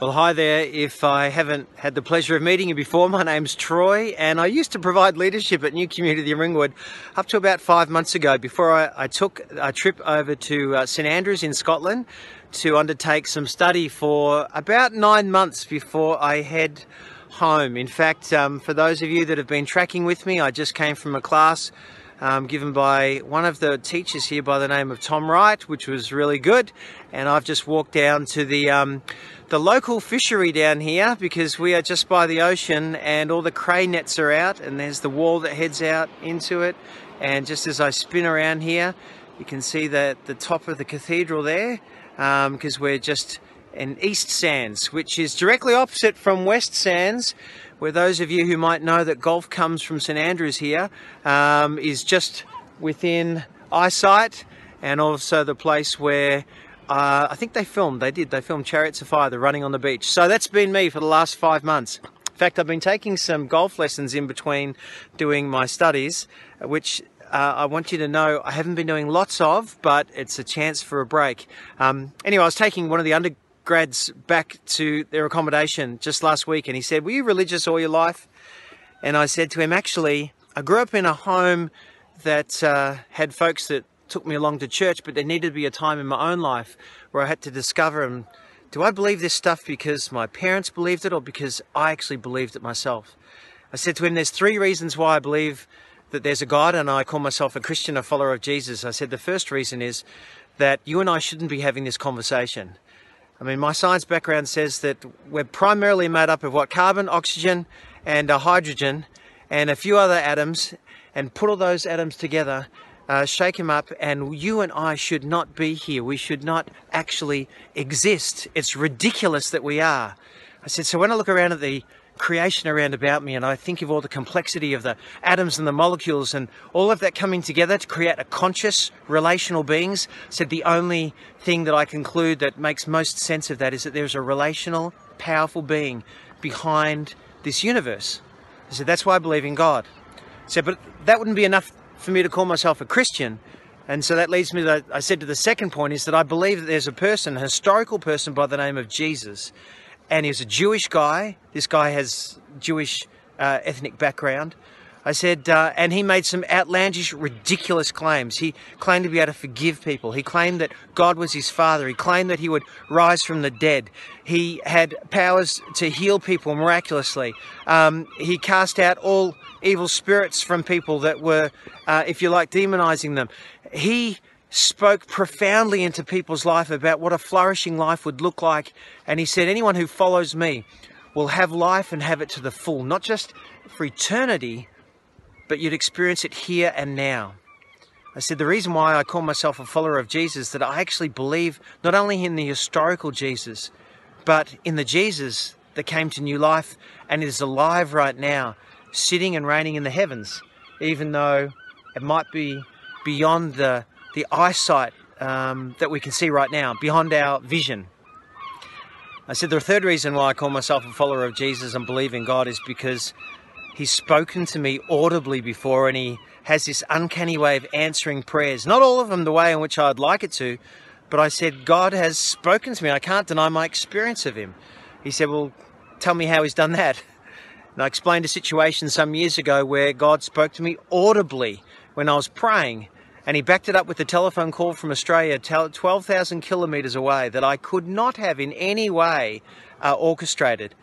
Well, hi there. If I haven't had the pleasure of meeting you before, my name's Troy, and I used to provide leadership at New Community in Ringwood up to about five months ago before I, I took a trip over to uh, St Andrews in Scotland to undertake some study for about nine months before I head home. In fact, um, for those of you that have been tracking with me, I just came from a class um, given by one of the teachers here by the name of Tom Wright, which was really good. And I've just walked down to the um, the local fishery down here because we are just by the ocean and all the cray nets are out and there's the wall that heads out into it and just as I spin around here you can see that the top of the cathedral there because um, we're just in East Sands which is directly opposite from West Sands where those of you who might know that golf comes from St Andrews here um, is just within eyesight and also the place where uh, I think they filmed, they did, they filmed Chariots of Fire, the running on the beach. So that's been me for the last five months. In fact, I've been taking some golf lessons in between doing my studies, which uh, I want you to know I haven't been doing lots of, but it's a chance for a break. Um, anyway, I was taking one of the undergrads back to their accommodation just last week, and he said, Were you religious all your life? And I said to him, Actually, I grew up in a home that uh, had folks that took me along to church, but there needed to be a time in my own life where I had to discover and do I believe this stuff because my parents believed it or because I actually believed it myself? I said to him, There's three reasons why I believe that there's a God and I call myself a Christian, a follower of Jesus. I said, The first reason is that you and I shouldn't be having this conversation. I mean, my science background says that we're primarily made up of what? Carbon, oxygen, and uh, hydrogen, and a few other atoms, and put all those atoms together uh, shake them up, and you and I should not be here. We should not actually exist. It's ridiculous that we are. I said, so when I look around at the creation around about me and I think of all the complexity of the atoms and the molecules and all of that coming together to create a conscious relational beings, said the only thing that I conclude that makes most sense of that is that there's a relational, powerful being behind this universe. I said, that's why I believe in God. I said, but that wouldn't be enough for me to call myself a Christian. And so that leads me to, I said to the second point is that I believe that there's a person, a historical person by the name of Jesus. And he was a Jewish guy. This guy has Jewish uh, ethnic background. I said, uh, and he made some outlandish, ridiculous claims. He claimed to be able to forgive people. He claimed that God was his father. He claimed that he would rise from the dead. He had powers to heal people miraculously. Um, he cast out all evil spirits from people that were, uh, if you like, demonizing them. He spoke profoundly into people's life about what a flourishing life would look like. And he said, anyone who follows me will have life and have it to the full, not just for eternity, but you'd experience it here and now. I said the reason why I call myself a follower of Jesus that I actually believe not only in the historical Jesus, but in the Jesus that came to new life and is alive right now, sitting and reigning in the heavens, even though it might be beyond the the eyesight um, that we can see right now, beyond our vision. I said the third reason why I call myself a follower of Jesus and believe in God is because He's spoken to me audibly before and he has this uncanny way of answering prayers. Not all of them the way in which I'd like it to, but I said, God has spoken to me. I can't deny my experience of him. He said, Well, tell me how he's done that. And I explained a situation some years ago where God spoke to me audibly when I was praying. And he backed it up with a telephone call from Australia, 12,000 kilometres away, that I could not have in any way uh, orchestrated.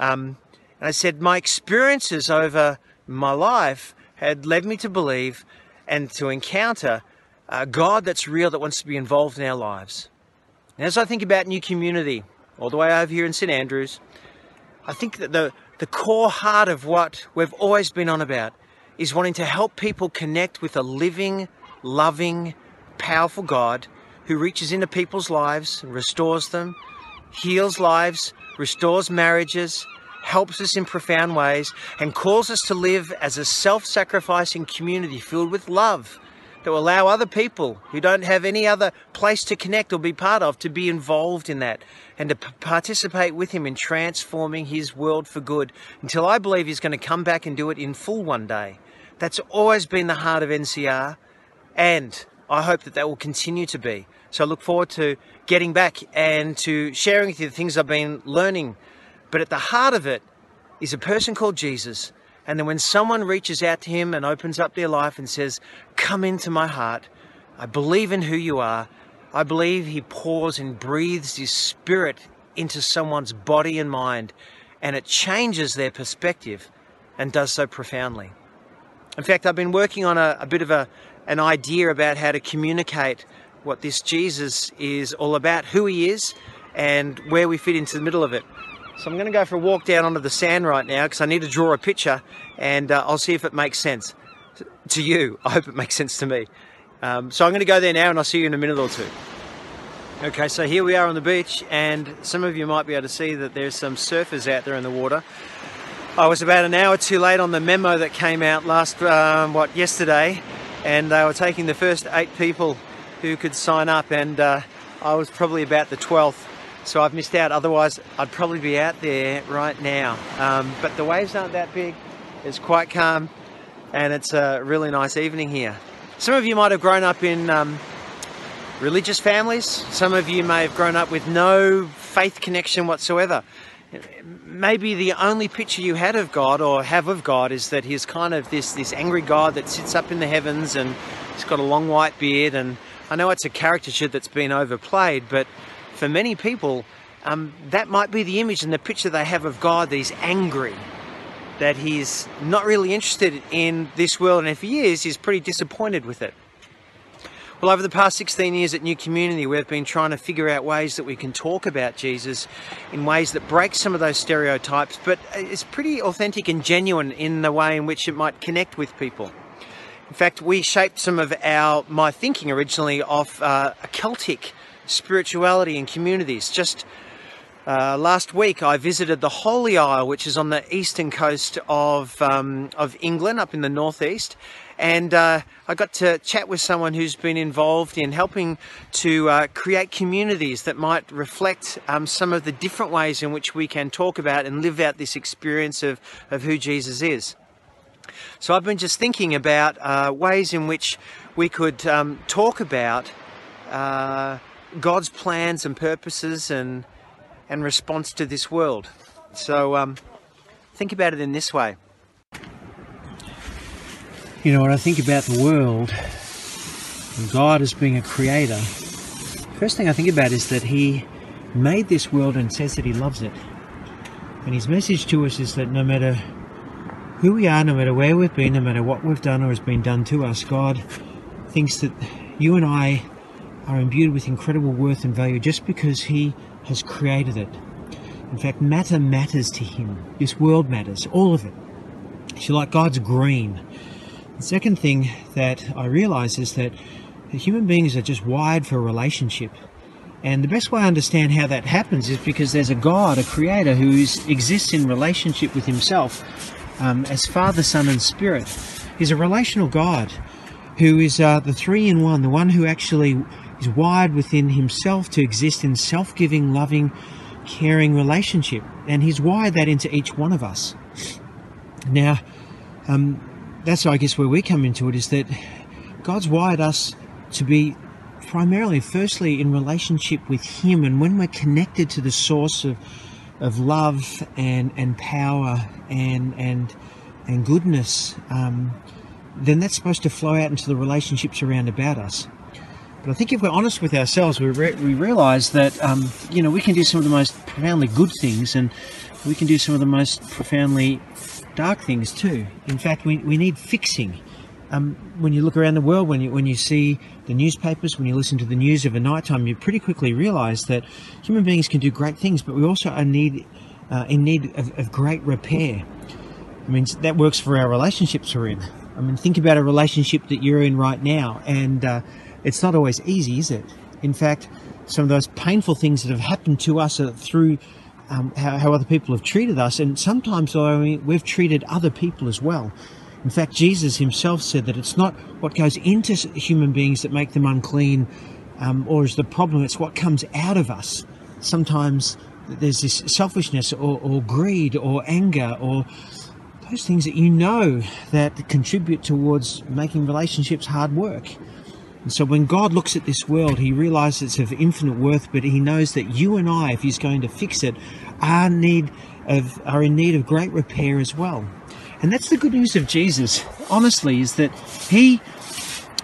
Um, and I said, my experiences over my life had led me to believe and to encounter a God that's real that wants to be involved in our lives. And as I think about New Community, all the way over here in St Andrews, I think that the, the core heart of what we've always been on about is wanting to help people connect with a living, loving, powerful God who reaches into people's lives and restores them, heals lives, restores marriages, helps us in profound ways, and calls us to live as a self sacrificing community filled with love that will allow other people who don't have any other place to connect or be part of to be involved in that and to participate with him in transforming his world for good until I believe he's going to come back and do it in full one day. That's always been the heart of NCR, and I hope that that will continue to be. So I look forward to getting back and to sharing with you the things I've been learning. But at the heart of it is a person called Jesus. And then when someone reaches out to him and opens up their life and says, Come into my heart, I believe in who you are. I believe he pours and breathes his spirit into someone's body and mind, and it changes their perspective and does so profoundly. In fact, I've been working on a, a bit of a, an idea about how to communicate what this Jesus is all about, who he is, and where we fit into the middle of it. So I'm going to go for a walk down onto the sand right now because I need to draw a picture and uh, I'll see if it makes sense to you. I hope it makes sense to me. Um, so I'm going to go there now and I'll see you in a minute or two. Okay, so here we are on the beach and some of you might be able to see that there's some surfers out there in the water. I was about an hour too late on the memo that came out last, um, what, yesterday, and they were taking the first eight people who could sign up, and uh, I was probably about the 12th, so I've missed out. Otherwise, I'd probably be out there right now. Um, but the waves aren't that big, it's quite calm, and it's a really nice evening here. Some of you might have grown up in um, religious families, some of you may have grown up with no faith connection whatsoever maybe the only picture you had of God or have of God is that he's kind of this this angry God that sits up in the heavens and he's got a long white beard. And I know it's a caricature that's been overplayed but for many people um, that might be the image and the picture they have of God that he's angry that he's not really interested in this world. And if he is he's pretty disappointed with it well, over the past 16 years at New Community, we've been trying to figure out ways that we can talk about Jesus in ways that break some of those stereotypes, but it's pretty authentic and genuine in the way in which it might connect with people. In fact, we shaped some of our my thinking originally off uh, a Celtic spirituality and communities. Just uh, last week, I visited the Holy Isle, which is on the eastern coast of um, of England, up in the northeast, and uh, I got to chat with someone who's been involved in helping to uh, create communities that might reflect um, some of the different ways in which we can talk about and live out this experience of, of who Jesus is. So I've been just thinking about uh, ways in which we could um, talk about uh, God's plans and purposes and and response to this world. So um, think about it in this way. You know, when I think about the world, and God as being a creator, first thing I think about is that He made this world and says that He loves it. And His message to us is that no matter who we are, no matter where we've been, no matter what we've done or has been done to us, God thinks that you and I are imbued with incredible worth and value just because He has created it. In fact, matter matters to Him. This world matters, all of it. If you like, God's green. The second thing that I realize is that human beings are just wired for relationship. And the best way I understand how that happens is because there's a God, a creator, who is, exists in relationship with himself um, as Father, Son, and Spirit. He's a relational God who is uh, the three in one, the one who actually is wired within himself to exist in self giving, loving, caring relationship. And he's wired that into each one of us. Now, um, that's I guess where we come into it is that God's wired us to be primarily, firstly, in relationship with Him, and when we're connected to the source of of love and and power and and and goodness, um, then that's supposed to flow out into the relationships around about us. But I think if we're honest with ourselves, we, re- we realize that um, you know we can do some of the most profoundly good things, and we can do some of the most profoundly dark things too. In fact, we, we need fixing. Um, when you look around the world, when you when you see the newspapers, when you listen to the news of a night time, you pretty quickly realise that human beings can do great things, but we also are need uh, in need of, of great repair. I mean, that works for our relationships we're in. I mean, think about a relationship that you're in right now, and uh, it's not always easy, is it? In fact, some of those painful things that have happened to us are through um, how, how, other people have treated us, and sometimes we've treated other people as well. In fact, Jesus himself said that it's not what goes into human beings that make them unclean, um, or is the problem. It's what comes out of us. Sometimes there's this selfishness, or, or greed, or anger, or those things that you know that contribute towards making relationships hard work. And so when God looks at this world, he realizes it's of infinite worth, but he knows that you and I, if he's going to fix it, are need of are in need of great repair as well. And that's the good news of Jesus, honestly, is that he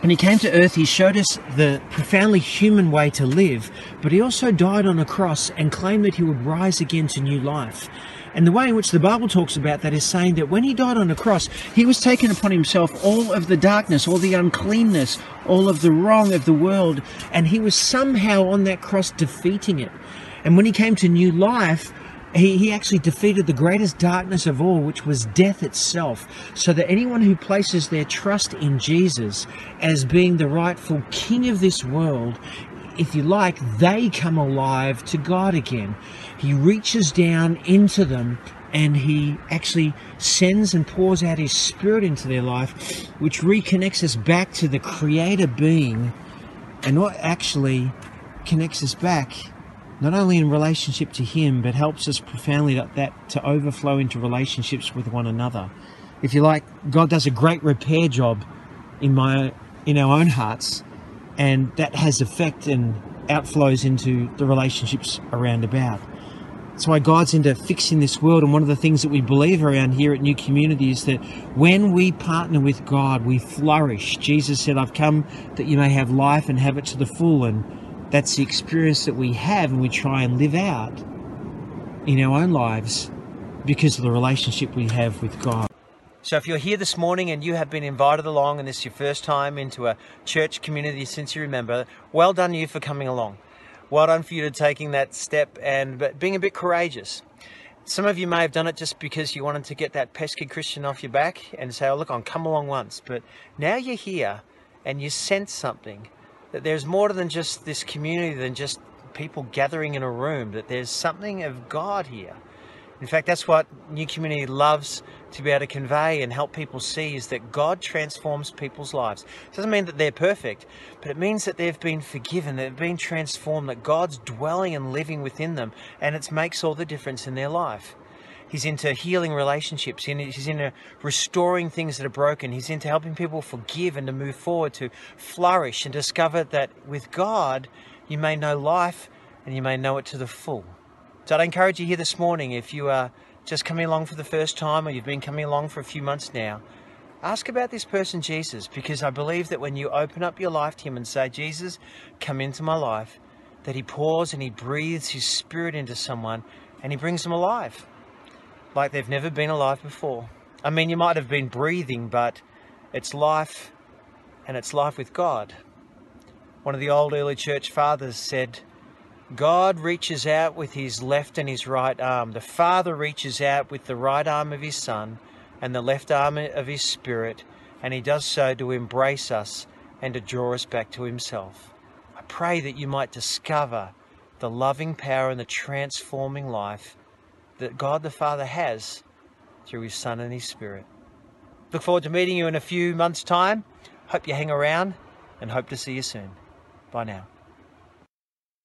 when he came to earth, he showed us the profoundly human way to live, but he also died on a cross and claimed that he would rise again to new life. And the way in which the Bible talks about that is saying that when he died on the cross, he was taking upon himself all of the darkness, all the uncleanness, all of the wrong of the world, and he was somehow on that cross defeating it. And when he came to new life, he, he actually defeated the greatest darkness of all, which was death itself. So that anyone who places their trust in Jesus as being the rightful king of this world if you like, they come alive to God again. He reaches down into them and he actually sends and pours out his spirit into their life, which reconnects us back to the creator being and what actually connects us back not only in relationship to him but helps us profoundly that, that to overflow into relationships with one another if you like god does a great repair job in my in our own hearts and that has effect and outflows into the relationships around about. That's why God's into fixing this world, and one of the things that we believe around here at New Community is that when we partner with God, we flourish. Jesus said, I've come that you may have life and have it to the full, and that's the experience that we have, and we try and live out in our own lives because of the relationship we have with God. So if you're here this morning and you have been invited along and this is your first time into a church community since you remember, well done you for coming along. Well done for you to taking that step and being a bit courageous. Some of you may have done it just because you wanted to get that pesky Christian off your back and say, oh look, I'll come along once. But now you're here and you sense something, that there's more than just this community than just people gathering in a room, that there's something of God here. In fact, that's what New Community loves to be able to convey and help people see is that God transforms people's lives. It doesn't mean that they're perfect, but it means that they've been forgiven, they've been transformed, that God's dwelling and living within them, and it makes all the difference in their life. He's into healing relationships. He's into restoring things that are broken. He's into helping people forgive and to move forward, to flourish and discover that with God, you may know life and you may know it to the full. So I'd encourage you here this morning, if you are just coming along for the first time or you've been coming along for a few months now, ask about this person, Jesus, because I believe that when you open up your life to Him and say, Jesus, come into my life, that He pours and He breathes His Spirit into someone and He brings them alive like they've never been alive before. I mean, you might have been breathing, but it's life and it's life with God. One of the old early church fathers said, God reaches out with his left and his right arm. The Father reaches out with the right arm of his Son and the left arm of his Spirit, and he does so to embrace us and to draw us back to himself. I pray that you might discover the loving power and the transforming life that God the Father has through his Son and his Spirit. Look forward to meeting you in a few months' time. Hope you hang around and hope to see you soon. Bye now.